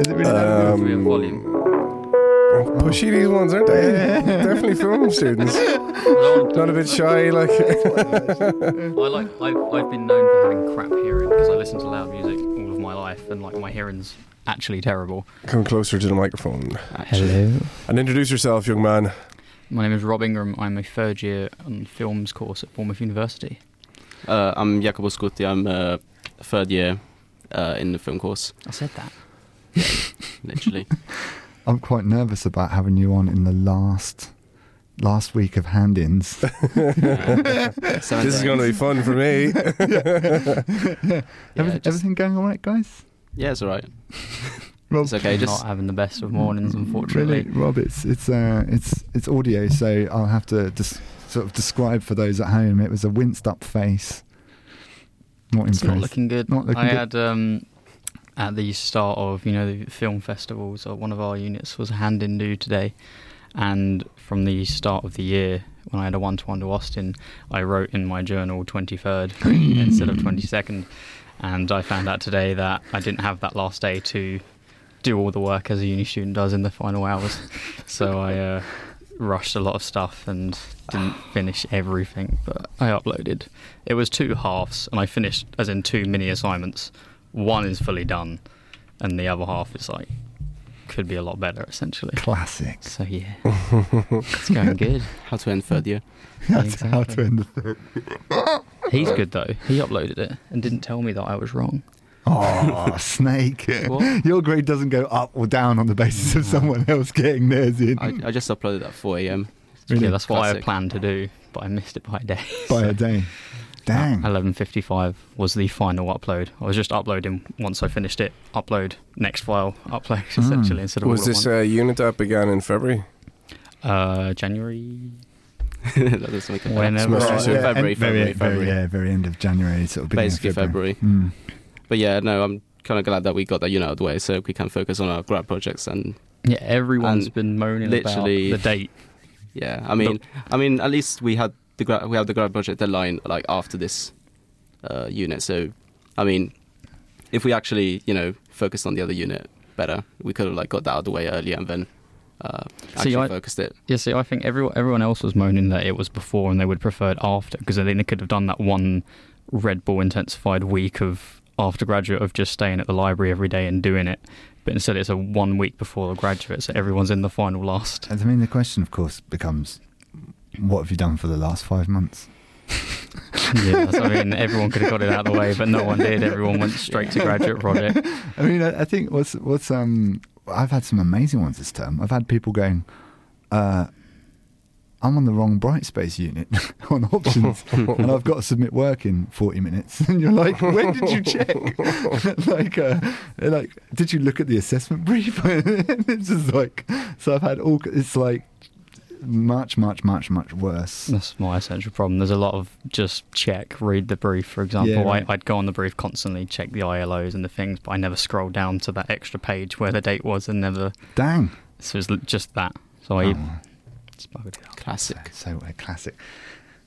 Is it really that Um, We have volume. Pushy these ones, aren't they? Definitely film students. Not a bit shy, like. I like. I've, I've been known for having crap hearing because I listen to loud music all of my life, and like my hearing's actually terrible. Come closer to the microphone Hello. and introduce yourself, young man. My name is Rob Ingram. I'm a third year on films course at Bournemouth University. Uh, I'm Jacopo Scutti. I'm uh, third year uh, in the film course, I said that. literally. I'm quite nervous about having you on in the last last week of hand-ins. This is going to be fun for me. Everything, just- everything going all right, guys? Yeah, it's all right. Rob, It's okay. Just Not having the best of mornings, unfortunately. Really, Rob, it's it's uh, it's it's audio, so I'll have to just sort of describe for those at home. It was a winced-up face. Not It's impressed. not looking good. Not looking I good. had um, at the start of you know the film festivals. One of our units was hand in do today, and from the start of the year when I had a one to one to Austin, I wrote in my journal twenty third instead of twenty second, and I found out today that I didn't have that last day to do all the work as a uni student does in the final hours. so I uh, rushed a lot of stuff and didn't finish everything, but I uploaded. It was two halves, and I finished as in two mini assignments. One is fully done, and the other half is like could be a lot better, essentially. Classic. So yeah, it's going good. how to end third year. That's how to end the third. He's good though. He uploaded it and didn't tell me that I was wrong. Oh, snake! What? Your grade doesn't go up or down on the basis of someone else getting theirs in I, I just uploaded at 4 a.m. Really? Yeah, that's what I planned to do, but I missed it by a day. by a day. Dang. 11:55 was the final upload. I was just uploading once I finished it. Upload next file. Upload Mm. essentially instead of Was all this once. a unit that began in February? uh, January? that doesn't make a Whenever. Right, two. yeah, February, end- very, February, very, February. yeah, very end of January, sort of beginning Basically of February. February. Mm. But yeah, no, I'm kind of glad that we got that unit out of the way so we can focus on our grad projects and Yeah, everyone's And been moaning literally- about the date. yeah, I mean, I mean, at least we had the gra- we have the grad project deadline like after this uh, unit. So, I mean, if we actually you know focused on the other unit better, we could have like got that out of the way earlier and then uh, actually I- focused it. Yeah, see, I think everyone everyone else was moaning that it was before and they would prefer it after because then they could have done that one Red Bull intensified week of after graduate of just staying at the library every day and doing it. But instead, it's a one week before the graduate, so everyone's in the final last. And I mean, the question, of course, becomes, what have you done for the last five months? yeah, I mean, everyone could have got it out of the way, but no one did. Everyone went straight to graduate project. I mean, I, I think what's what's um, I've had some amazing ones this term. I've had people going, uh, I'm on the wrong Brightspace unit on options, and I've got to submit work in 40 minutes. And you're like, when did you check? like, uh, like, did you look at the assessment brief? it's just like, so I've had all. It's like much, much, much, much worse. That's my essential problem. There's a lot of just check, read the brief, for example. Yeah, right. I, I'd go on the brief constantly, check the ILOs and the things, but I never scrolled down to that extra page where the date was and never. Dang. So it's just that. So I Oh. just buggered. Classic. So uh, classic.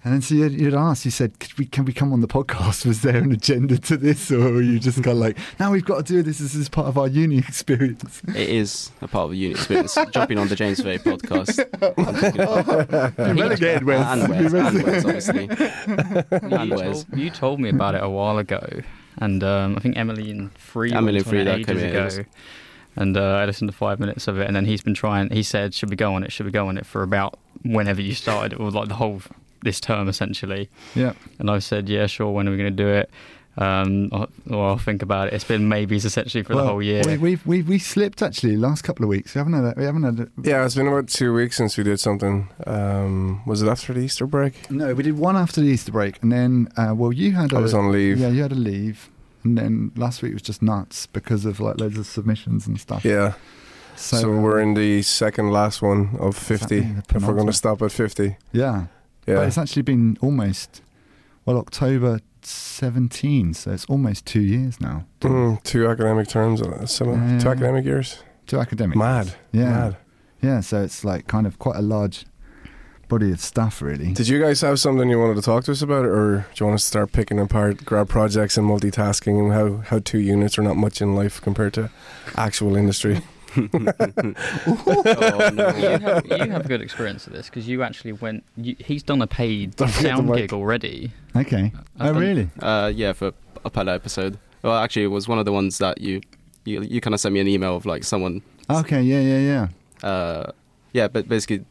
And then so you'd, you'd asked, you said, Could we, can we come on the podcast? Was there an agenda to this? Or were you just kind of like, now we've got to do this. This is part of our uni experience. It is a part of the uni experience. Jumping on the James Bay podcast. I'm talking about- You relegated Wes. and Wes, You and relegated- Wes, obviously. You And Wes. told, you told me about it a while ago, and um, I think Emily and Free Emily went and Free, on it that ages came in, ago. yes. And uh, I listened to five minutes of it, and then he's been trying. He said, "Should we go on it? Should we go on it?" For about whenever you started, it was like the whole this term essentially. Yeah. And I said, "Yeah, sure. When are we going to do it?" Um, I'll, well, I'll think about it. It's been maybes essentially for the whole year. We, we've, we we slipped actually last couple of weeks. We haven't had, a- we haven't had, a- Yeah, it's been about two weeks since we did something. Um, was it after the Easter break? no, we did one after the Easter break. And then, uh, well, you had I a- was on leave. Yeah, you had a leave. And then last week was just nuts because of like loads of submissions and stuff. Yeah. So, So, we're in the second last one of 50. If we're going to stop at 50. Yeah. Yeah. But it's actually been almost, well, October 17, so it's almost two years now. Two, Mm, two academic terms, uh, some, two academic years. two academic. Mad. Yeah. Mad. Yeah, so it's like kind of quite a large body of stuff really. Did you guys have something you wanted to talk to us about, or do you want us to start picking apart grad projects and multitasking and how, how two units are not much in life compared to actual industry? Oh, no. you, have, you have good experience of this because you actually went. You, he's done a paid Don't forget sound the mic. gig already. Okay. I've oh done- really? Uh, yeah, for a pilot episode. Well, actually, it was one of the ones that you you, you kind of sent me an email of like someone. Okay. Yeah. Yeah. Yeah. Uh, yeah, but basically,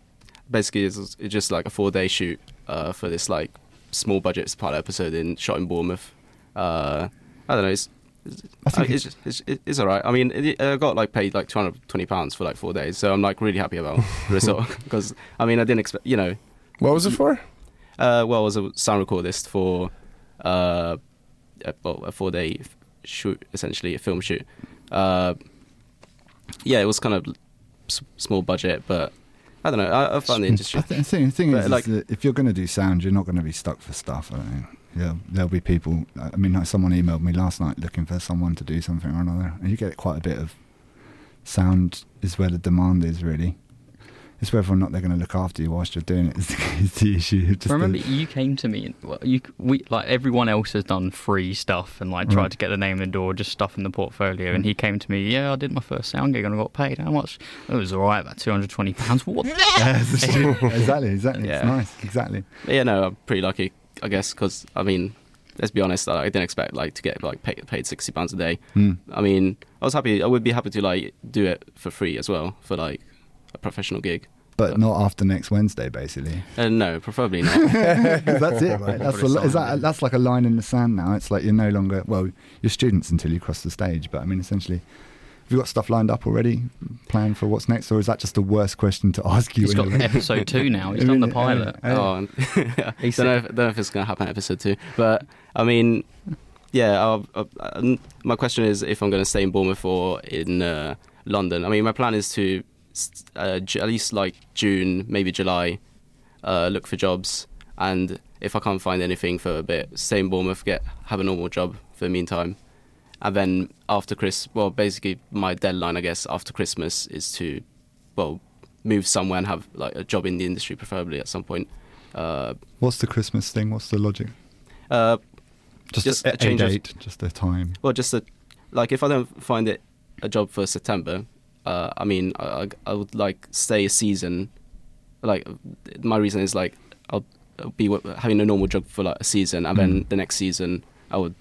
basically, it's, it's just like a four day shoot uh, for this like small budget pilot episode in shot in Bournemouth. Uh, I don't know. It's I think Uh, it's, it's, it's, it's all right. I mean, it, I got like paid like two hundred twenty pounds for like four days, so I'm like really happy about the result because I mean I didn't expect, you know, What was it for? uh, well, I was a sound recordist for uh, a, well, a four day shoot, essentially a film shoot. Uh, yeah, it was kind of s- small budget, but I don't know. I, I found the industry. I think, the thing, the thing But, is, is like- that if you're going to do sound, you're not going to be stuck for stuff. I think. Yeah, there'll be people. I mean, like someone emailed me last night looking for someone to do something or another, and you get quite a bit of sound. Is where the demand is really. It's whether or not they're going to look after you whilst you're doing it is, is the issue. Just I remember the- you came to me. and well, You we like everyone else has done free stuff and like tried Right. to get the name in the door, just stuff in the portfolio. And he came to me. Yeah, I did my first sound gig and I got paid. How much? It was all right, about two hundred twenty pounds. What? Yeah, exactly, exactly. Yeah. It's nice, exactly. But yeah, no, I'm pretty lucky, I guess, because I mean, let's be honest, I didn't expect like to get like paid, paid sixty pounds a day. Hmm. I mean, I was happy. I would be happy to like do it for free as well for like a professional gig. But not after next Wednesday, basically. And no, preferably not. that's it, right? That's a the, is that that's like a line in the sand now. It's like you're no longer well, you're students until you cross the stage. But I mean, essentially, have you got stuff lined up already? Planned for what's next, or is that just the worst question to ask you? He's got anyway? episode two now. He's done the pilot. Uh, oh, and yeah. He don't know, if, don't know if it's gonna happen in episode two, but I mean, yeah. I'll, I'll, uh, my question is if I'm gonna stay in Bournemouth or in uh, London. I mean, my plan is to uh, Ju- at least like June, maybe July, uh, look for jobs, and if I can't find anything for a bit, stay in Bournemouth, get have a normal job for the meantime, and then after Chris, well, basically my deadline, I guess, after Christmas is to, well, move somewhere and have like a job in the industry, preferably at some point. Uh, What's the Christmas thing? What's the logic? uh, Just, Just a, a change a of- just a time. well, just a, like if I don't find it a job for September, uh, I mean, I, I would like stay a season. Like my reason is like I'll, I'll be having a normal job for like a season, and then Mm. the next season I would,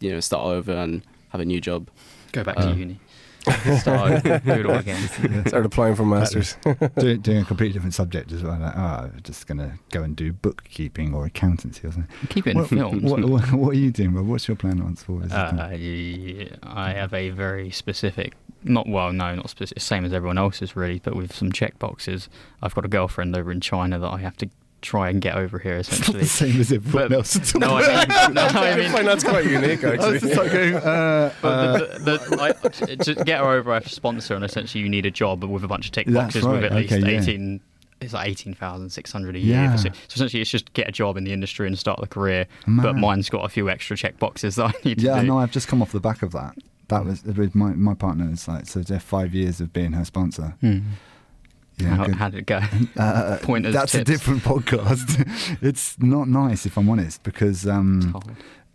you know, start over and have a new job. Go back Uh, to uni. Start over, do it all again. Start applying for masters. doing, doing a completely different subject as well. Like, oh, I'm just going to go and do bookkeeping or accountancy or something. Keep it in what, films. What, what, what are you doing? Rob? What's your plan once for? this? Uh, I have a very specific, not well, no, not specific, same as everyone else's really, but with some check boxes. I've got a girlfriend over in China that I have to try and get over here essentially. It's not the same as everyone But- else. no, I mean, no, I I mean, find that's quite unique, I actually. like going, uh, uh, the, the, I, to get her over, I have to sponsor, and essentially you need a job with a bunch of tick boxes right, with at least okay, yeah. 18. It's like eighteen thousand six hundred a year. Yeah. So essentially, it's just get a job in the industry and start the career. But mine's got a few extra check boxes that I need to yeah, no, I've just come off the back of that. That was with my my partner. It's like so they're five years of being her sponsor. Hmm. Yeah, how, how did it go? Uh, Pointers, that's a different podcast. it's not nice if I'm honest because um,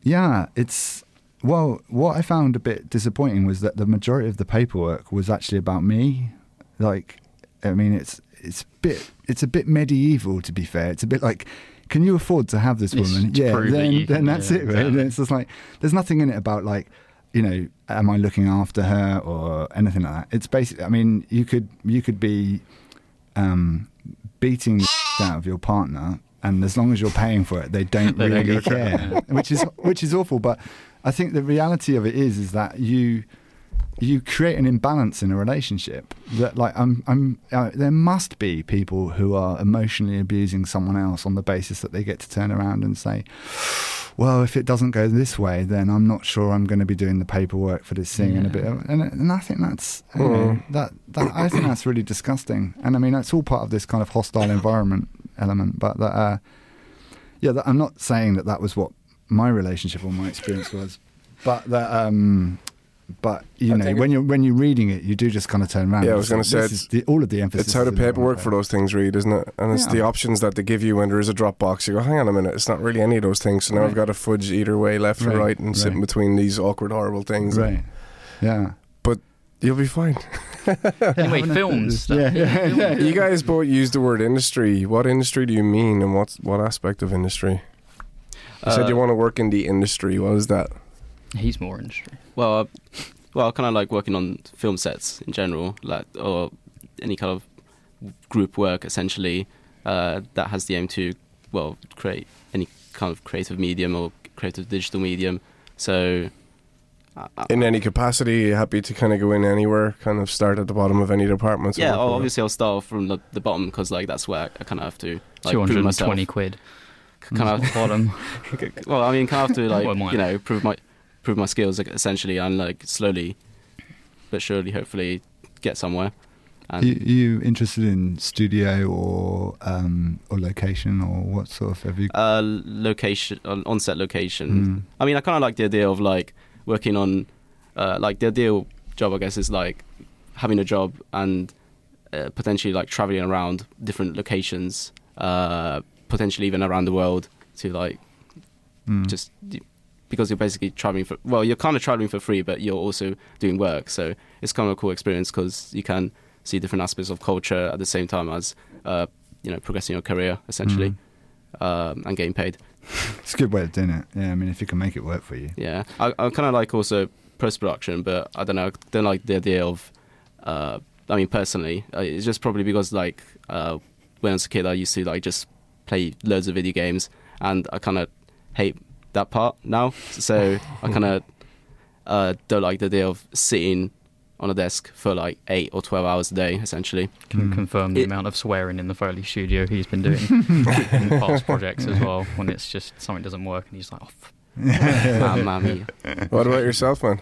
yeah, it's well. What I found a bit disappointing was that the majority of the paperwork was actually about me. Like, I mean, it's it's bit it's a bit medieval to be fair. It's a bit like. Can you afford to have this woman? yeah, prove that then, you then that's yeah, it, right? exactly. It's just like there's nothing in it about like, you know, am I looking after her or anything like that. It's basically, I mean, you could you could be um, beating the out of your partner, and as long as you're paying for it, they don't They don't really a crap, care, which is which is awful. But I think the reality of it is is that you you create an imbalance in a relationship that like I'm I'm uh, there must be people who are emotionally abusing someone else on the basis that they get to turn around and say well if it doesn't go this way then I'm not sure I'm going to be doing the paperwork for this thing and a bit of, and, and I think that's you know, that that I think that's really disgusting. And I mean it's all part of this kind of hostile environment element but that uh yeah that, I'm not saying that that was what my relationship or my experience was but that um but you I know, when you're when you're reading it, you do just kind of turn around. Yeah, I was gonna say it's- the, all of the emphasis. It's how the is in paperwork wrong for those things read, isn't it? And it's Yeah. the options that they give you when there is a Dropbox. You go, hang on a minute, it's not really any of those things. So now Right. I've got to fudge either way, left or Right, right, and sit in between these awkward, horrible things. Right. Yeah. But you'll be fine. Anyway, having films. Yeah, yeah, yeah. You guys both use the word industry. What industry do you mean, and what what aspect of industry? You said Uh, you want to work in the industry. What is that? He's more industry. Well, uh, well, I kind of like working on film sets in general, like or any kind of group work essentially uh, that has the aim to well create any kind of creative medium or creative digital medium. So. uh, I- I- In any capacity, happy to kind of go in anywhere, kind of start at the bottom of any department. yeah, work well, your way- obviously I'll start from the, the bottom because like that's where I kind of have to like, Two prove hundred and myself. twenty quid. Kind of bottom. well, I mean, kind of have to like Well, you know prove my prove my skills like, essentially, and like slowly, but surely, hopefully, get somewhere. And You, you interested in studio or um, or location or what sort of have you? uh, location, on on-set location. Mm. I mean, I kind of like the idea of like working on, uh, like the ideal job, I guess, is like having a job and uh, potentially like traveling around different locations, uh, potentially even around the world to like Mm. just because you're basically traveling for well you're kind of traveling for free but you're also doing work so it's kind of a cool experience because you can see different aspects of culture at the same time as uh, you know progressing your career essentially Mm. um, and getting paid It's a good way of doing it. Yeah, I mean, if you can make it work for you. yeah i, I kind of like also post-production but i don't know I don't like the idea of uh, i mean personally uh, it's just probably because like uh, when i was a kid i used to like just play loads of video games and i kind of hate that part now so i kind of uh, don't like the idea of sitting on a desk for like eight or 12 hours a day essentially Can Mm. confirm the It- amount of swearing in the Foley studio he's been doing in past projects as well. When it's just something doesn't work and he's like, oh, f-. Mamma mia. What about yourself, man?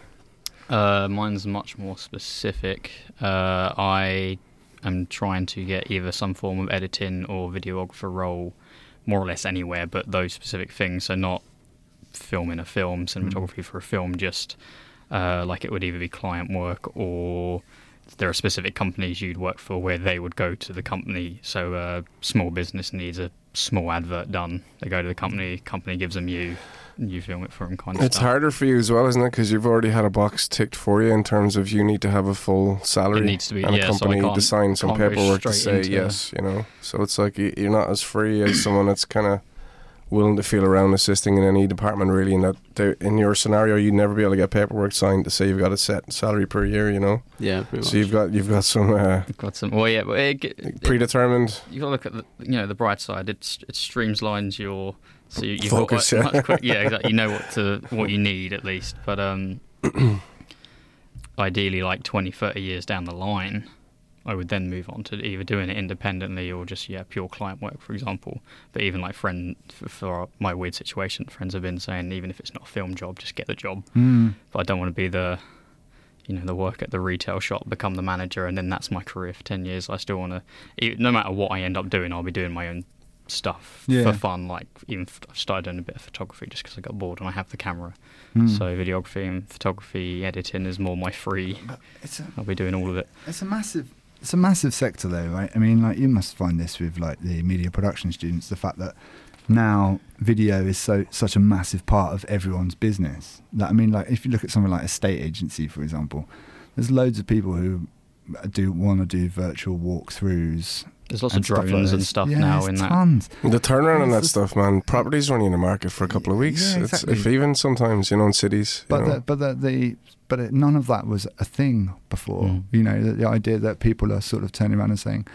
Uh, mine's much more specific. Uh, I am trying to get either some form of editing or videographer role, more or less anywhere, but those specific things. So not filming a film, cinematography for a film, just uh, like it would either be client work or there are specific companies you'd work for where they would go to the company. So uh, small business needs a small advert done. They go to the company, company gives them you, and you film it for them kind of It's stuff. harder for you as well, isn't it? Because you've already had a box ticked for you in terms of you need to have a full salary. It needs to be, and yeah, a so company to sign some paperwork to say yes, you know. So it's like you're not as free as someone that's kind of willing to feel around assisting in any department, really. In that, they're- in your scenario, you'd never be able to get paperwork signed to say you've got a set salary per year, you know. yeah pretty So much. you've got you've got some uh, You've got some. Well, yeah, but it, it, predetermined. you got to look at the you know the bright side. it's it streamlines your so you, you've Focus, got yeah. like, much quick, yeah, exactly. You know what to what you need at least. But um, ideally, like 20, 30 years down the line, I would then move on to either doing it independently or just yeah pure client work, for example. But even like friend for, for my weird situation, friends have been saying even if it's not a film job, just get the job. Mm. But I don't want to be the you know the work at the retail shop, become the manager, and then that's my career for ten years. I still want to, no matter what I end up doing, I'll be doing my own stuff Yeah. for fun. Like even f- I've started doing a bit of photography just because I got bored and I have the camera. Mm. So videography and photography editing is more my free. It's a, I'll be doing all of it. It's a massive, it's a massive sector, though, right? I mean, like you must find this with like the media production students, the fact that now video is so such a massive part of everyone's business. That I mean, like if you look at something like a state agency, for example, there's loads of people who do want to do virtual walkthroughs. There's lots and of stuff like and stuff Yeah, now there's in that. tons. The turnaround on that stuff, man. Properties running in the market for a couple of weeks. Yeah, It's exactly. if even sometimes, you know, in cities. But the, but the, the but it, none of that was a thing before. Mm. You know, the, the idea that people are sort of turning around and saying,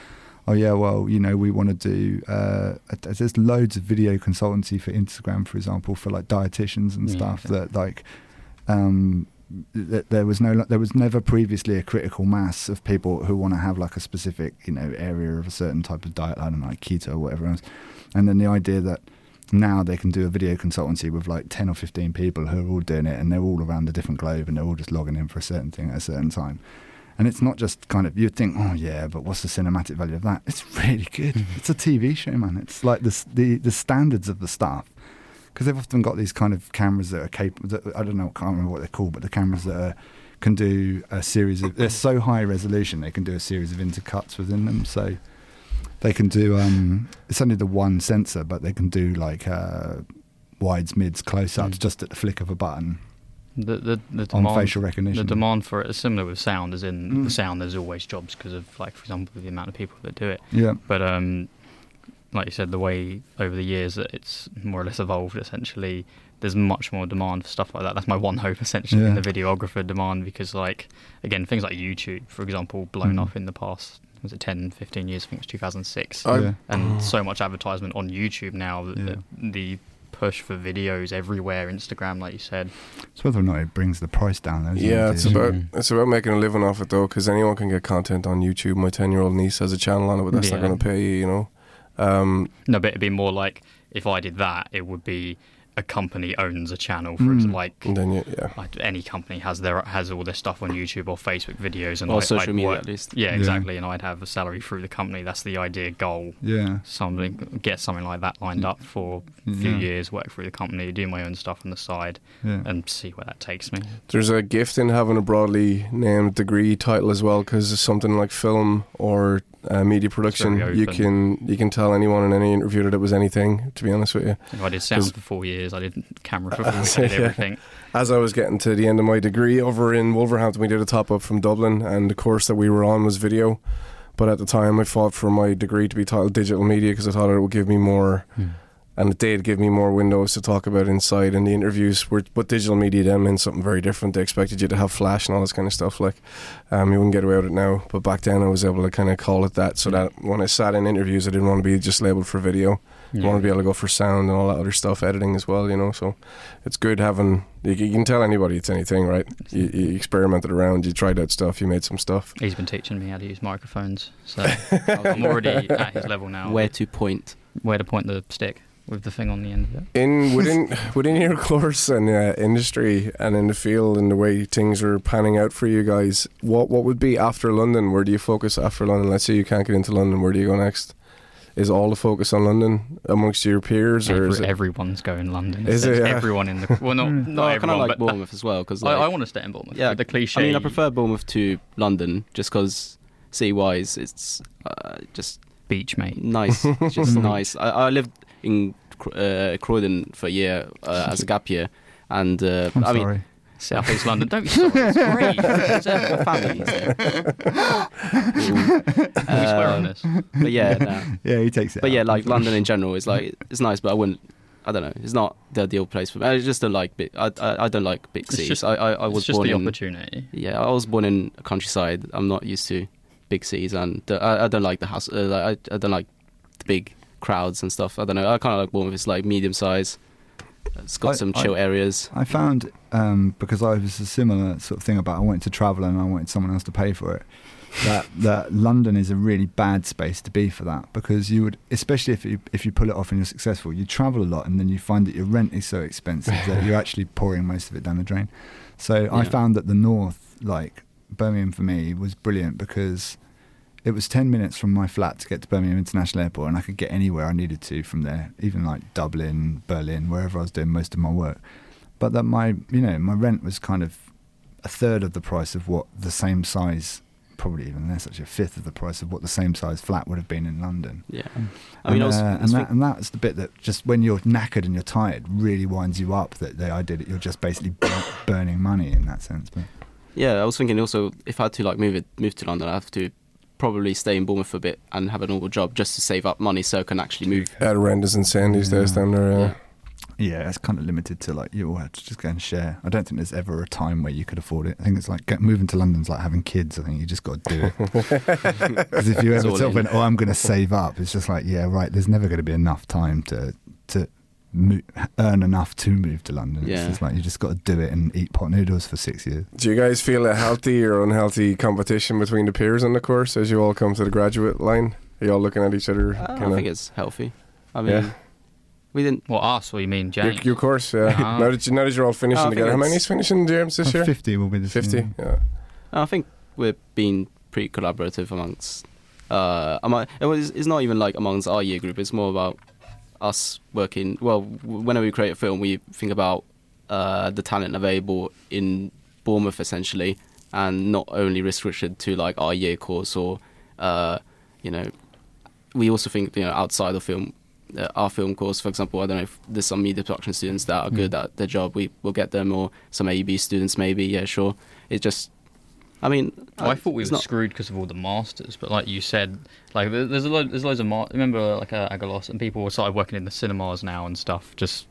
"Oh yeah, well, you know, we want to do." Uh, a- there's loads of video consultancy for Instagram, for example, for like dietitians and Yeah, stuff. okay. That like, um, th- there was no, there was never previously a critical mass of people who want to have like a specific, you know, area of a certain type of diet. I don't know, like keto or whatever else. And then the idea that now they can do a video consultancy with like 10 or 15 people who are all doing it and they're all around the different globe and they're all just logging in for a certain thing at a certain time. And it's not just kind of, you'd think, oh yeah, but what's the cinematic value of that? It's really good. Mm-hmm. it's a TV show, man. It's like the, the, the standards of the stuff. Because they've often got these kind of cameras that are capable, that, I don't know, I can't remember what they're called, but the cameras that are can do a series of. They're so high resolution they can do a series of intercuts within them. So they can do. Um, it's only the one sensor, but they can do like uh, wides, mids, close-ups Mm. just at the flick of a button The the, the demand, on facial recognition. the demand for it is similar with sound, as in Mm. the sound. There's always jobs because of like, for example, the amount of people that do it. Yeah. But um, like you said, the way over the years that it's more or less evolved, essentially, there's much more demand for stuff like that. That's my one hope, essentially, in the videographer demand, because like again, things like YouTube, for example, blown Mm. up in the past. Was it 10, 15 years? I think it was 2006. I- yeah. and so much advertisement on YouTube now. that Yeah. The, the push for videos everywhere, Instagram, like you said. It's whether or not it brings the price down. Though, Yeah, it? it's about Mm. it's about making a living off it though, because anyone can get content on YouTube. My ten year old niece has a channel on it, but that's not going to pay you. You know, um, No, but it'd be more like if I did that, it would be a company owns a channel for Mm. example, like then you, yeah, like any company has their has all their stuff on YouTube or Facebook videos and or I, social I'd media work- at least. Yeah, Yeah. exactly. And I'd have a salary through the company. That's the idea goal. Yeah. Something get something like that lined up for a few Yeah. years. Work through the company, do my own stuff on the side, Yeah. and see where that takes me. there's a gift in having a broadly named degree title as well, because something like film or uh, media production, you can you can tell anyone in any interview that it was anything. To be honest with you, I did sound for four years. I did camera for four years. I did Yeah. everything. as I was getting to the end of my degree over in Wolverhampton, we did a top up from Dublin, and the course that we were on was video. But at the time, I fought for my degree to be titled digital media because I thought it would give me more, and it did give me more windows to talk about inside and the interviews. Where, but digital media then meant something very different. They expected you to have flash and all this kind of stuff. Like, um, you wouldn't get away with it now. But back then, I was able to kind of call it that, so that when I sat in interviews, I didn't want to be just labeled for video. I want to be able to go for sound and all that other stuff, editing as well, you know. So it's good having. You, you can tell anybody it's anything, right? You, you experimented around, you tried out stuff, you made some stuff. He's been teaching me how to use microphones, so I'm already at his level now. Where to point? where to point the stick with the thing on the end of it. In within within your course and uh, industry and in the field and the way things are panning out for you guys, what what would be after London? Where do you focus after London? Let's say you can't get into London, where do you go next? Is all the focus on London amongst your peers, or Every, is it? everyone's going London. Is it, yeah? Everyone in the well, not, Mm. not No, I kind everyone, of like but Bournemouth as well because I, I want to stay in Bournemouth. Yeah, the cliche. I mean, I prefer Bournemouth to London just because city wise, it's uh, just beach, mate. nice. It's just nice. I, I lived in uh, Croydon for a year uh, as a gap year, and uh, I'm I mean, sorry. South East London. Don't be sorry. It's great. It's my ever- family's we swear on this. But yeah, no. Yeah, he takes it. but out. yeah, like London in general is like it's nice, but I wouldn't. I don't know. It's not the ideal place for me. I just don't like big. I I, I don't like big It's cities. just- I, I I was it's just born the in opportunity. yeah. I was born in countryside. I'm not used to big cities, and the, I, I don't like the house. Uh, like, I I don't like the big crowds and stuff. I don't know. I kind of like Bournemouth. It's like medium size. It's got I- some I- chill areas. I found um, because I was a similar sort of thing about I wanted to travel and I wanted someone else to pay for it. That that London is a really bad space to be for that because you would, especially if you if you pull it off and you're successful, you travel a lot and then you find that your rent is so expensive that you're actually pouring most of it down the drain. So I found that the north, like Birmingham for me, was brilliant because it was 10 minutes from my flat to get to Birmingham International Airport and I could get anywhere I needed to from there, even like Dublin, Berlin, wherever I was doing most of my work. But that my, you know, my rent was kind of a third of the price of what the same size, probably even less, actually a fifth of the price of what the same size flat would have been in London. Yeah. I mean, and, I was, uh, I and, that, and that's the bit that just when you're knackered and you're tired really winds you up. That the idea that you're just basically burning money in that sense. But yeah, I was thinking also if I had to like move it move to London, I have to probably stay in Bournemouth for a bit and have a normal job just to save up money so I can actually move. Yeah, the rent is insane these days down there. Yeah. yeah, it's kind of limited to like you all have to just go and share. I don't think there's ever a time where you could afford it. I think it's like get, moving to London's like having kids. I think you just got to do it. Because if you ever all sort of in. went, oh, I'm going to save up, it's just like, yeah, right. There's never going to be enough time to to mo- earn enough to move to London. It's Yeah. just like you just got to do it and eat pot noodles for six years. Do you guys feel a healthy or unhealthy competition between the peers on the course as you all come to the graduate line? Are you all looking at each other? I kinda- think it's healthy. I mean, Yeah. we didn't. What us? What you mean, your, James? your course, yeah. Ah. now, that you, now that you're all finishing Oh, together, how it's- many is finishing, James, this Oh, year? 50 will be this 50, year. yeah. I think we're being pretty collaborative amongst. Uh, among, it was, it's not even like amongst our year group. It's more about us working. Well, whenever we create a film, we think about uh, the talent available in Bournemouth essentially, and not only restricted to like our year course or uh, you know we also think you know outside of film uh, our film course for example i don't know if there's some media production students that are Mm. good at their job we will get them or some aeb students maybe yeah sure it just i mean Oh, I uh, thought we were not- screwed because of all the masters, but like you said, like there's a lot, there's loads of mar- remember like uh, Agalos and people started working in the cinemas now and stuff just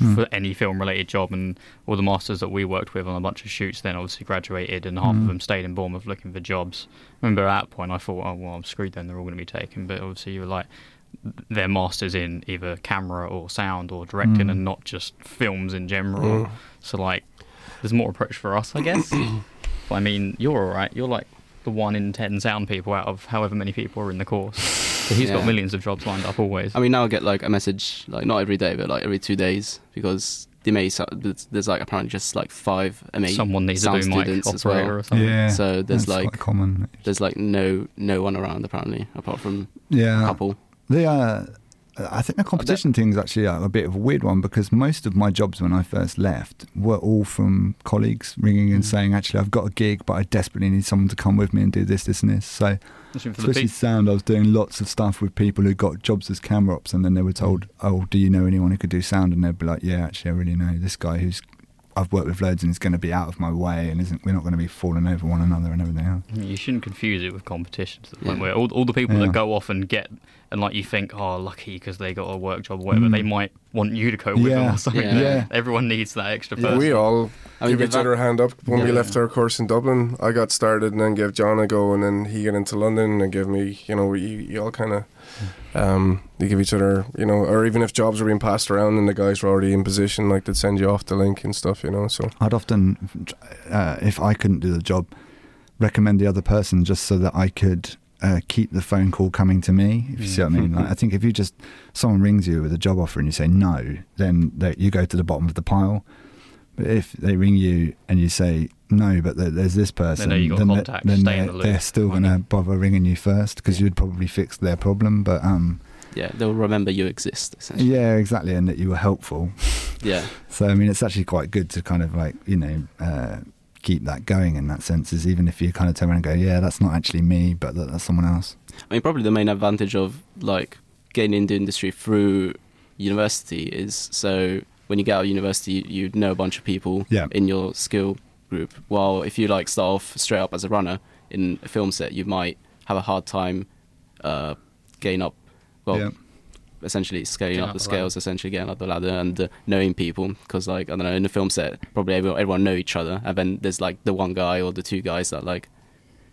Hmm. for any film related job, and all the masters that we worked with on a bunch of shoots then obviously graduated, and half Hmm. of them stayed in Bournemouth looking for jobs. Remember at that point I thought, oh well, I'm screwed then, they're all going to be taken, but obviously you were like. They're masters in either camera or sound or directing, Mm. and not just films in general. Mm. So like, there's more approach for us, I guess. but I mean, you're all right. You're like the one in ten sound people out of however many people are in the course. So he's got millions of jobs lined up always. I mean, now I get like a message, like not every day, but like every two days, because the MA, there's there's, like apparently just like five MA Someone needs to sound do mic students as well. or something. Yeah. So there's like common. there's like no no one around apparently apart from Yeah. a couple. They uh, I think the competition thing is actually a, a bit of a weird one because most of my jobs when I first left were all from colleagues ringing and Mm. saying, "Actually, I've got a gig, but I desperately need someone to come with me and do this, this, and this." So, Especially for the especially people. sound, I was doing lots of stuff with people who got jobs as camera ops, and then they were told, "Oh, do you know anyone who could do sound?" And they'd be like, "Yeah, actually, I really know this guy who's." I've worked with loads and is going to be out of my way and isn't we're not going to be falling over one another and everything else. You shouldn't confuse it with competition to the point Yeah. where all, all the people Yeah. that go off and get and like you think, oh, lucky because they got a work job or whatever, Mm. they might want you to go with them or something. Yeah. Yeah. Everyone needs that extra Yeah. person. We all I mean, give the each other a hand up when we Yeah. left our course in Dublin. I got started and then gave John a go, and then he got into London and gave me. You know, you, you all kind of um, you give each other. You know, or even if jobs are being passed around and the guys were already in position, like they'd send you off the link and stuff. You know, so I'd often, uh, if I couldn't do the job, recommend the other person just so that I could uh, keep the phone call coming to me. If you see what I mean, like, I think if you just someone rings you with a job offer and you say no, then they, you go to the bottom of the pile. But if they ring you and you say no, but there's this person, know you got then, they- contact, then stay in they're, the loop. they're still going to bother ringing you first because Yeah. you'd probably fix their problem. But um, yeah, they'll remember you exist. Essentially. yeah, exactly, and that you were helpful. Yeah, So I mean, it's actually quite good to kind of like you know uh, keep that going in that sense. Is even if you kind of turn around and go, yeah, that's not actually me, but that, that's someone else. I mean, probably the main advantage of like getting into industry through university is so when you get out of university, you, you know a bunch of people Yeah. in your skill group. While if you like start off straight up as a runner in a film set, you might have a hard time uh, getting up. Well, yeah. essentially scaling up up the the scales, essentially getting up the ladder and uh, knowing people. Because like I don't know, in a film set, probably everyone, everyone know each other, and then there's like the one guy or the two guys that like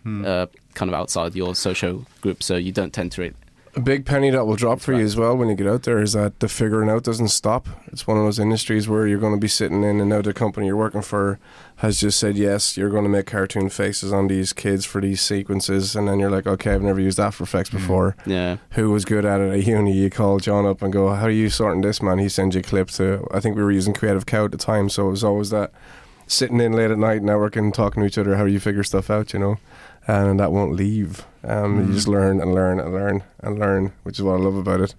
Hmm. uh, kind of outside your social group, so you don't tend to it. A big penny that will drop for you as well when you get out there is that the figuring out doesn't stop. It's one of those industries where you're going to be sitting in, and now the company you're working for has just said yes, you're going to make cartoon faces on these kids for these sequences, and then you're like, okay, I've never used After Effects Mm. before. Yeah, Who was good at it at uni? You call John up and go, how are you sorting this, man? He sends you a clip to. I think we were using Creative Cow at the time, so it was always that sitting in late at night, networking, talking to each other, how you figure stuff out, you know, and that won't leave. Um, You Mm. just learn and learn and learn and learn, which is what I love about it.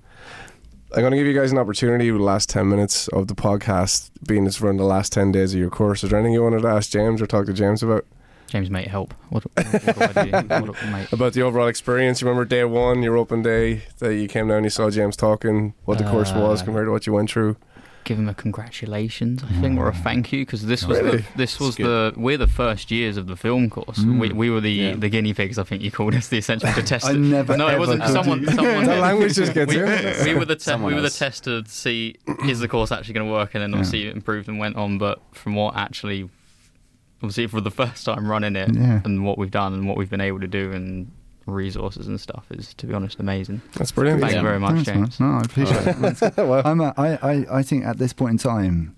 I'm going to give you guys an opportunity with the last 10 minutes of the podcast, being it's run the last 10 days of your course. Is there anything you wanted to ask James or talk to James about? James, might help. What, what, what do I? What. About the overall experience? You remember day one, your open day, that you came down, and you saw James talking, what the course was Uh, compared to what you went through? Give him a congratulations, I think, or a thank you, because this was Really? the, this was the we're the first years of the film course. Mm. We, we were the Yeah. the guinea pigs, I think you called us, the essential to test. I never. no, it wasn't. could Someone, do- someone. The language just gets we, we were the te- we were the else. test to see is the course actually going to work, and then Yeah. obviously it improved and went on. But from what actually, obviously for the first time running it, Yeah. and what we've done and what we've been able to do and resources and stuff is, to be honest, amazing. That's brilliant. Thank Yeah. you very much, Thanks, James. man. No, I appreciate it. Well, I'm a, I, I, I think at this point in time,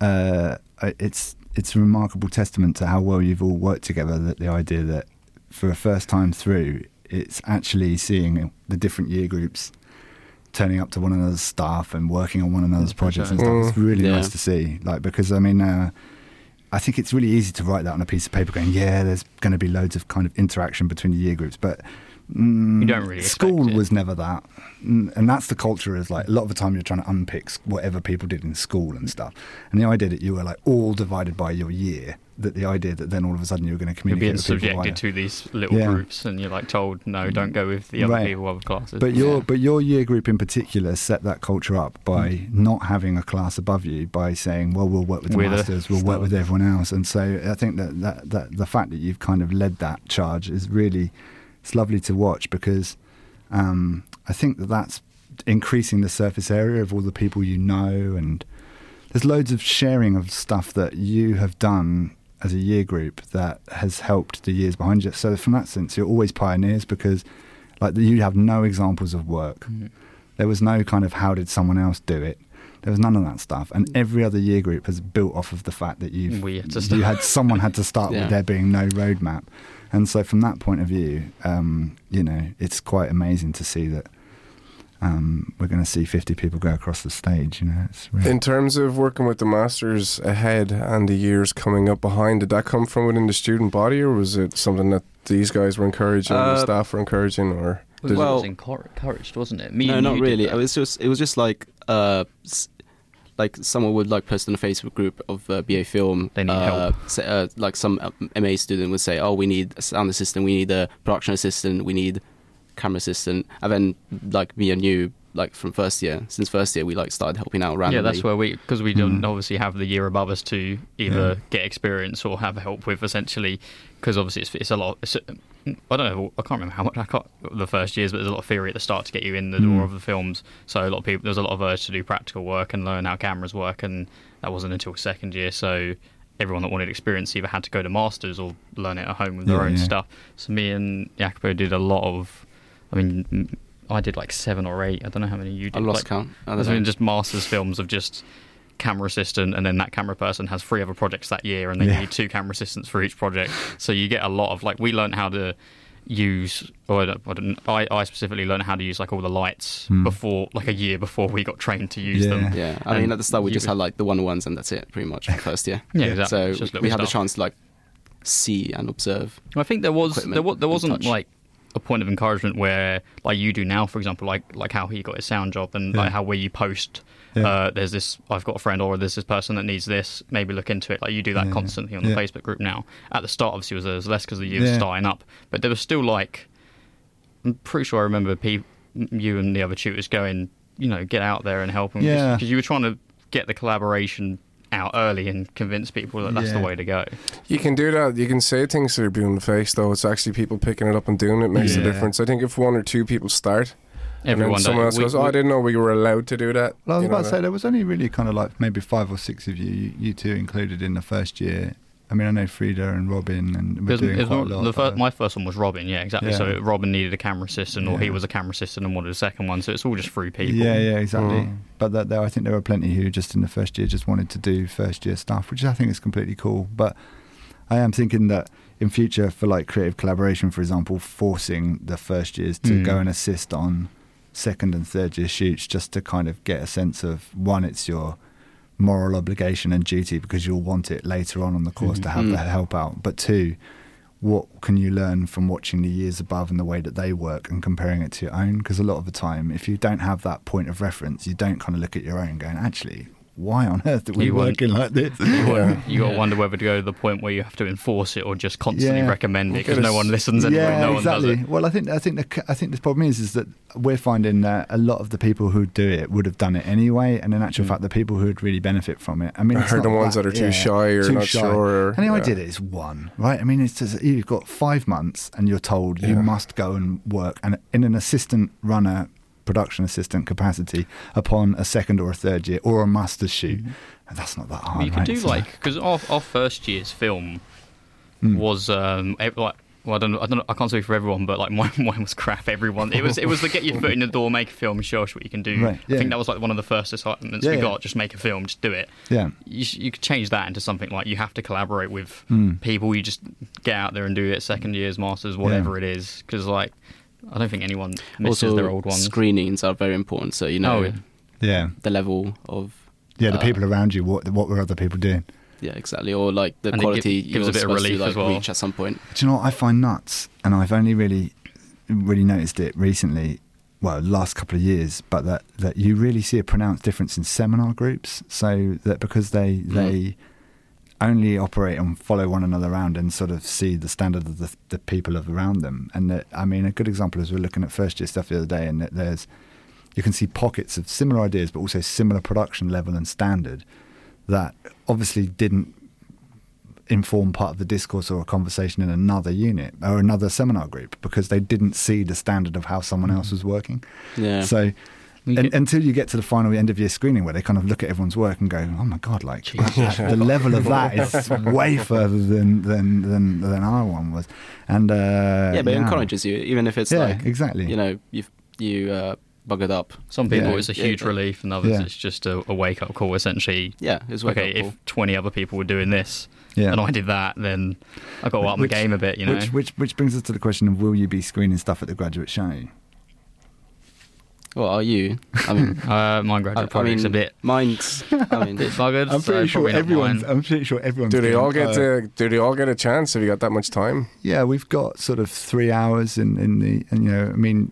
uh, it's it's a remarkable testament to how well you've all worked together. That the idea that for a first time through, it's actually seeing the different year groups turning up to one another's staff and working on one another's projects and sure. stuff. It's really Yeah. nice to see. Like because I mean. Uh, I think it's really easy to write that on a piece of paper, going, "Yeah, there's going to be loads of kind of interaction between the year groups," but Mm, You don't really School was never that, Mm, and that's the culture. Is like a lot of the time you're trying to unpick whatever people did in school and stuff. And the idea that you were like all divided by your year, that the idea that then all of a sudden you're going to You're communicate being with subjected via- to these little Yeah. groups, and you're like told, no, don't go with the other Right. people, other classes. But your Yeah. but your year group in particular set that culture up by Mm. not having a class above you, by saying, "Well, we'll work with the We're the masters, we'll work with everyone else." And so I think that, that that the fact that you've kind of led that charge is really it's lovely to watch because um, I think that that's increasing the surface area of all the people you know, and there's loads of sharing of stuff that you have done as a year group that has helped the years behind you. So from that sense, you're always pioneers because like you have no examples of work. Mhm. There was no kind of how did someone else do it. There was none of that stuff, and every other year group has built off of the fact that you've had you had someone had to start Yeah. with there being no roadmap, and so from that point of view, um, you know, it's quite amazing to see that um, we're going to see 50 people go across the stage. You know, it's really, In terms of working with the masters ahead and the years coming up behind, did that come from within the student body, or was it something that these guys were encouraging, the Uh, staff were encouraging, or Well, Well- it was encouraged, wasn't it? Me no, and not really. It was just it was just like uh, like someone would like post on a Facebook group of uh, BA Film. They need uh, help. Say, uh, like some MA student would say, "Oh, we need a sound assistant, we need a production assistant, we need camera assistant," and then like me and you. Like from first year, since first year we like started helping out randomly. Yeah, that's where we because we don't Mm. obviously have the year above us to either Yeah. get experience or have help with essentially because obviously it's, it's a lot. It's, I don't know. I can't remember how much I can't the first years, but there's a lot of theory at the start to get you in the door Mm. of the films. So a lot of people there's a lot of urge to do practical work and learn how cameras work, and that wasn't until second year. So everyone that wanted experience either had to go to masters or learn it at home with their Yeah, own yeah. stuff. So me and Jacopo did a lot of. I mean, I did like seven or eight. I don't know how many you did. I lost like, count. I I don't mean, know. just masters films of just camera assistant, and then that camera person has three other projects that year, and they Yeah. need two camera assistants for each project. So you get a lot of like we learned how to use, or I, don't, I, don't- I, I specifically learned how to use like all the lights Hmm. before, like a year before we got trained to use Yeah. them. Yeah, I mean at the start we just would- had like the one ones and that's it, pretty much first year. Yeah, exactly. So It's just we had the chance to like see and observe. I think there was equipment there, wa- there wasn't like a point of encouragement where like you do now, for example, like like how he got his sound job and Yeah. like how where you post. Yeah. Uh, there's this. I've got a friend, or there's this person that needs this. Maybe look into it. Like you do that Yeah. constantly on the. Facebook group now. At the start, obviously, was there was less because the year was starting up, but there was still like. I'm pretty sure I remember pe- you and the other tutors going, you know, get out there and help them. Yeah. Because you were trying to get the collaboration out early and convince people that that's the way to go. You can do that. You can say things that are blue in the face, though. It's actually people picking it up and doing it makes a difference. I think if one or two people start, Everyone. and then someone else we- goes, "Oh, I didn't know we were allowed to do that." Well, I was you about to that- say there was only really kind of like maybe five or six of you, you, you two included in the first year. I mean, I know Frida and Robin, and we're doing it's quite a lot. the fir- uh, my first one was Robin, yeah, exactly. Yeah. So Robin needed a camera assistant, or he was a camera assistant and wanted a second one. So it's all just through people. Yeah, yeah, exactly. Mm. But that, there, I think there were plenty who just in the first year just wanted to do first year stuff, which I think is completely cool. But I am thinking that in future, for like creative collaboration, for example, forcing the first years to Mm. go and assist on second and third year shoots, just to kind of get a sense of one, it's your moral obligation and duty because you'll want it later on in the course to have Mhm. the help out. But two, what can you learn from watching the years above and the way that they work and comparing it to your own? Because a lot of the time, if you don't have that point of reference, you don't kind of look at your own going, actually, why on earth are we You working like this? Yeah. You got to wonder whether to go to the point where you have to enforce it or just constantly Yeah. recommend it because no one listens anyway. yeah, no exactly. one does it. Well, I think I think the I think the problem is is that we're finding that a lot of the people who do it would have done it anyway, and in actual Mm. fact, the people who would really benefit from it. I mean, I it's heard the ones that are too yeah, shy or too not shy. sure. Or, And the yeah. idea is one, right? I mean, it's just, you've got five months, and you're told you must go and work, and in an assistant runner, production assistant capacity, upon a second or a third year or a master's shoot. And that's not that hard. you can right? do like because our, our first year's film Mm. was um like well I don't know I don't know I can't speak for everyone but like mine, mine was crap everyone it was it was the get your foot in the door make a film show us what you can do Right, I think that was like one of the first assignments Yeah, we yeah. got just make a film just do it yeah. you, you could change that into something like you have to collaborate with Mm. people you just get out there and do it second years masters whatever it is because like I don't think anyone misses also, their old ones screenings are very important. So you know Oh, yeah. Yeah. the level of Yeah, the Uh, people around you, what what were other people doing? yeah exactly, or like the And it gi- quality gives you're a bit of relief to like as well. reach at some point. Do you know what I find nuts? And I've only really really noticed it recently. Well, last couple of years, but that, that you really see a pronounced difference in seminar groups. So that because they Mm. they only operate and follow one another around and sort of see the standard of the, the people around them. And that, I mean, a good example is we we're looking at first year stuff the other day, and that there's you can see pockets of similar ideas, but also similar production level and standard that obviously didn't inform part of the discourse or a conversation in another unit or another seminar group because they didn't see the standard of how someone else mm. was working. Yeah. So get- until you get to the final end of year screening where they kind of look at everyone's work and go, "Oh my god!" Like the level of that is way further than than than, than our one was, and uh, yeah, but it encourages you, even if it's yeah, like exactly. you know you you uh, buggered up. Some people Yeah. it's a Yeah. huge relief, and others Yeah. it's just a, a wake up call. Essentially, Yeah, it's wake okay, up if 20 other people were doing this yeah. and I did that, then I got to up Which- my game a bit, you know. Which, which which brings us to the question of will you be screening stuff at the graduate show? Well, are you? I mean, uh, my I, graduate I project's mean, a bit, mine's. I mean, bit buggered. I'm so pretty sure probably everyone's. I'm pretty sure everyone's. Do they all get uh, to? Do they all get a chance? Have you got that much time? Yeah, we've got sort of three hours in, in the, and you know, I mean,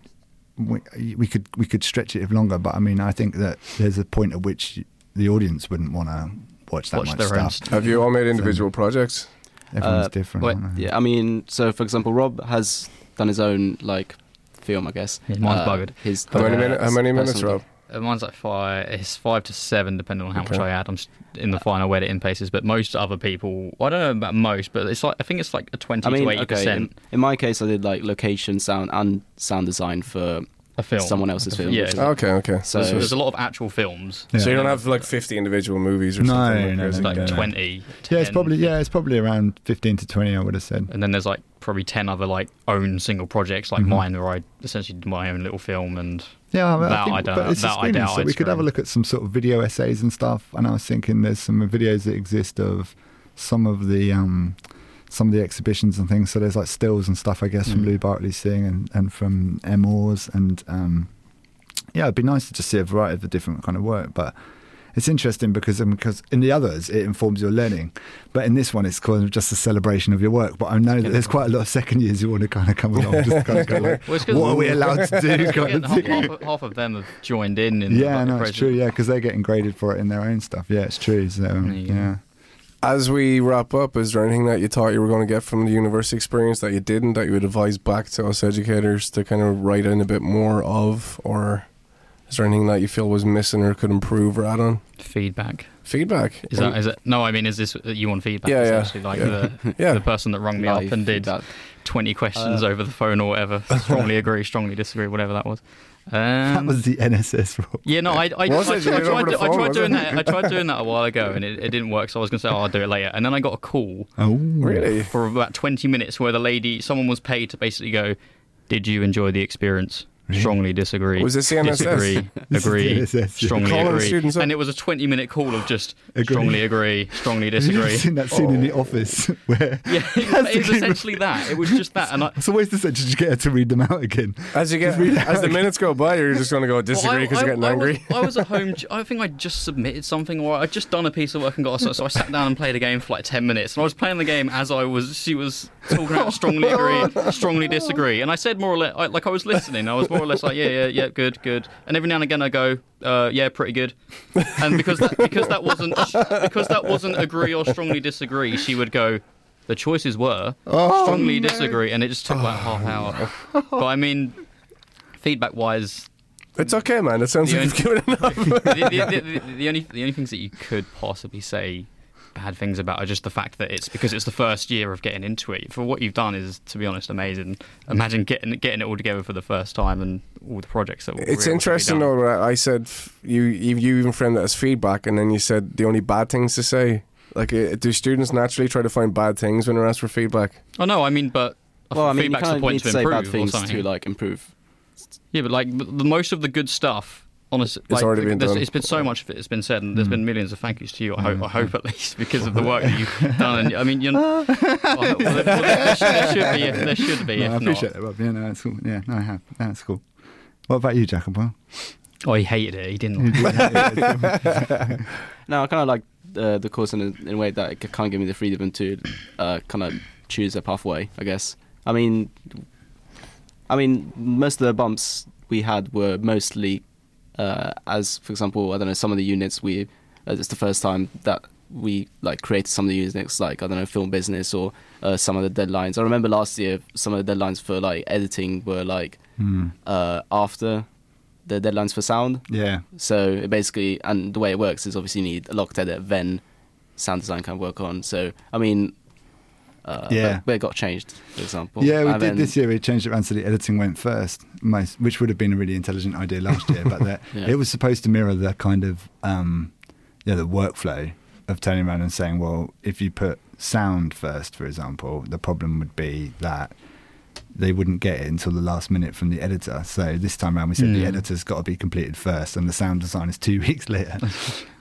we, we could we could stretch it if longer, but I mean, I think that there's a point at which the audience wouldn't want to watch that Watch much stuff. stuff. Have you all made individual projects? Everyone's Uh, different. wait, aren't they? yeah, I mean, so for example, Rob has done his own like film, I guess. Yeah, mine's Uh, buggered. His How many minutes? How many minutes, Rob? Uh, mine's like five. It's five to seven, depending on how much I add. I'm s- in the final editing paces, but most other people, I don't know about most, but it's like I think it's like a twenty I mean, to eighty okay. In, percent in my case, I did like location, sound, and sound design for a film. someone else's film. Yeah. which is- Okay, okay. So- So there's a lot of actual films. Yeah. So you don't have like 50 individual movies or No, something? like no, crazy? It's like no, no. 20. yeah, it's 10, probably yeah, it's probably around fifteen to twenty. I would have said. And then there's like probably 10 other like own single projects like Mhm. mine where I essentially did my own little film and Yeah, I, mean, That I think, I don't- but it's a that I screening, doubt so I'd we could have a screen. look at some sort of video essays and stuff. And I was thinking there's some videos that exist of some of the um, some of the exhibitions and things. So there's like stills and stuff, I guess, from Mm. Lou Bartley's thing and, and from M. Oars. And um, yeah, it'd be nice to just see a variety of the different kind of work. But it's interesting because um, because in the others it informs your learning, but in this one it's kind of just a celebration of your work. But I know that there's quite a lot of second years who want to kind of come along, just kind of go like, Well, what are we allowed to do? Kind of half, half, of them have joined in. in Yeah, the, no, like, it's true. Yeah, because they're getting graded for it in their own stuff. Yeah, it's true. So you go. Yeah, As we wrap up, is there anything that you thought you were going to get from the university experience that you didn't, that you would advise back to us educators to kind of write in a bit more of? Or is there anything that you feel was missing or could improve or add on? feedback. Feedback? Is that is it? No, I mean, is this you want feedback? Yeah, yeah, like yeah. the Yeah. the person that rung me Live up and did feedback. 20 questions Uh, over the phone or whatever. Strongly agree, strongly disagree, whatever that was. Um, that was the NSS role. Yeah, no, I, I, Was I, it? I did it over tried, the I phone, tried doing it? that. I tried doing that a while ago, and it, it didn't work. So I was going to say, oh, I'll do it later. And then I got a call Oh, Really? for about 20 minutes where the lady, someone was paid to basically go, "Did you enjoy the experience? Really? Strongly disagree. Was this the NSS? Disagree, This the agree, NSS, yeah. strongly Calling agree." students. And it was a 20 minute call of just Agree. strongly agree, strongly disagree. Have you seen that scene in The oh. Office where Yeah, it was, to it was keep- essentially that. It was just that, and I, it's always the same. Did you get her to read them out again? As you get, read it as the out. minutes go by, you're just going to go disagree Well, I- because you're getting I angry. Was, I was at home. I think I just submitted something, or I'd just done a piece of work and got a, so I sat down and played a game for like ten minutes. And I was playing the game as I was. She was talking about strongly agree, strongly disagree, and I said more or less I, like I was listening. I was more or less like yeah, yeah, yeah, good, good. And every now and again I go, uh, yeah, pretty good. And because that, because that wasn't because that wasn't agree or strongly disagree, she would go. The choices were Oh, strongly no. disagree, and it just took like half hour. But I mean, feedback wise, It's okay, man. It sounds The like you've given enough. the, the, the only the only things that you could possibly say bad things about are just the fact that it's because it's the first year of getting into it. For what you've done is, to be honest, amazing. Imagine getting getting it all together for the first time and all the projects that. It's really interesting done. though. That I said you, you you even framed it as feedback, and then you said the only bad things to say. Like, do students naturally try to find bad things when they're asked for feedback? Oh no, I mean, but Well, I mean, you kind the point need to to say improve bad or things something. to like improve. Yeah, but like the, the most of the good stuff. Honestly, it's like, already been done. It's been so much of it. It's been said, and there's Mm. been millions of thank yous to you. I hope. I hope at least because of the work that you've done. And I mean, you're, well, well, there, there, should, there should be. If, there should be. No, if I appreciate not. that, Rob. Yeah, no, that's cool. Yeah, no, I have. That's cool. What about you, Jacopo? Well, Oh, he hated it. He didn't. you Like do it. No, I kind of like uh, the course in a, in a way that it kind of give me the freedom to uh, kind of choose a pathway. I guess. I mean, I mean, most of the bumps we had were mostly, uh, as for example, I don't know, some of the units we. Uh, it's the first time that we like created some of the units, like I don't know, film business or uh, some of the deadlines. I remember last year some of the deadlines for like editing were like uh, after the deadlines for sound. Yeah. So it basically, and the way it works is obviously you need a locked edit, then sound design can work on. So I mean, uh, Yeah. but, but it got changed, for example. Yeah, we And did then- this year. We changed it around so the editing went first, most, which would have been a really intelligent idea last year. But that Yeah. it was supposed to mirror the kind of um, yeah the workflow of turning around and saying, well, if you put sound first, for example, the problem would be that they wouldn't get it until the last minute from the editor. So this time around, we said the editor's got to be completed first, and the sound design is two weeks later.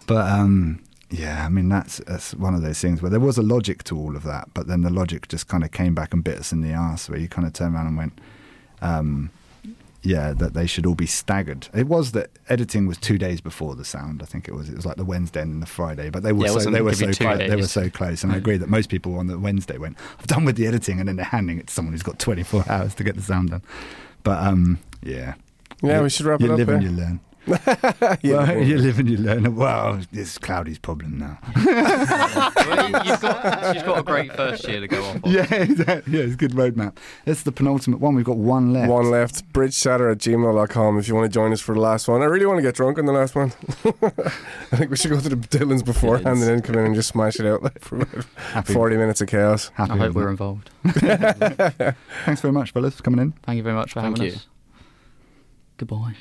but um, yeah, I mean that's that's one of those things where there was a logic to all of that, but then the logic just kind of came back and bit us in the ass, where you kind of turn around and went, um, yeah, that they should all be staggered. It was that editing was two days before the sound. I think it was. It was like the Wednesday and the Friday, but they were Yeah, so they were so two close. They were so close, and I agree that most people on the Wednesday went, "I've done with the editing," and then they're handing it to someone who's got 24 hours to get the sound done. But um, yeah, Yeah, You- we should wrap you it up. live and eh? you learn. Yeah, well, you live and you learn. Wow, this is Cloudy's problem now. Well, you- you've got, she's got a great first year to go off. on. yeah, exactly. yeah, it's a good roadmap. It's the penultimate one. We've got one left. One left. Bridgechatter at gmail.com if you want to join us for the last one. I really want to get drunk on the last one. I think we should go to the Dylan's beforehand and then come in and just smash it out like, for Happy, 40 minutes of chaos. happy I hope we're that. involved. Thanks very much, fellas, for coming in. Thank you very much for Thank having you. us. Goodbye.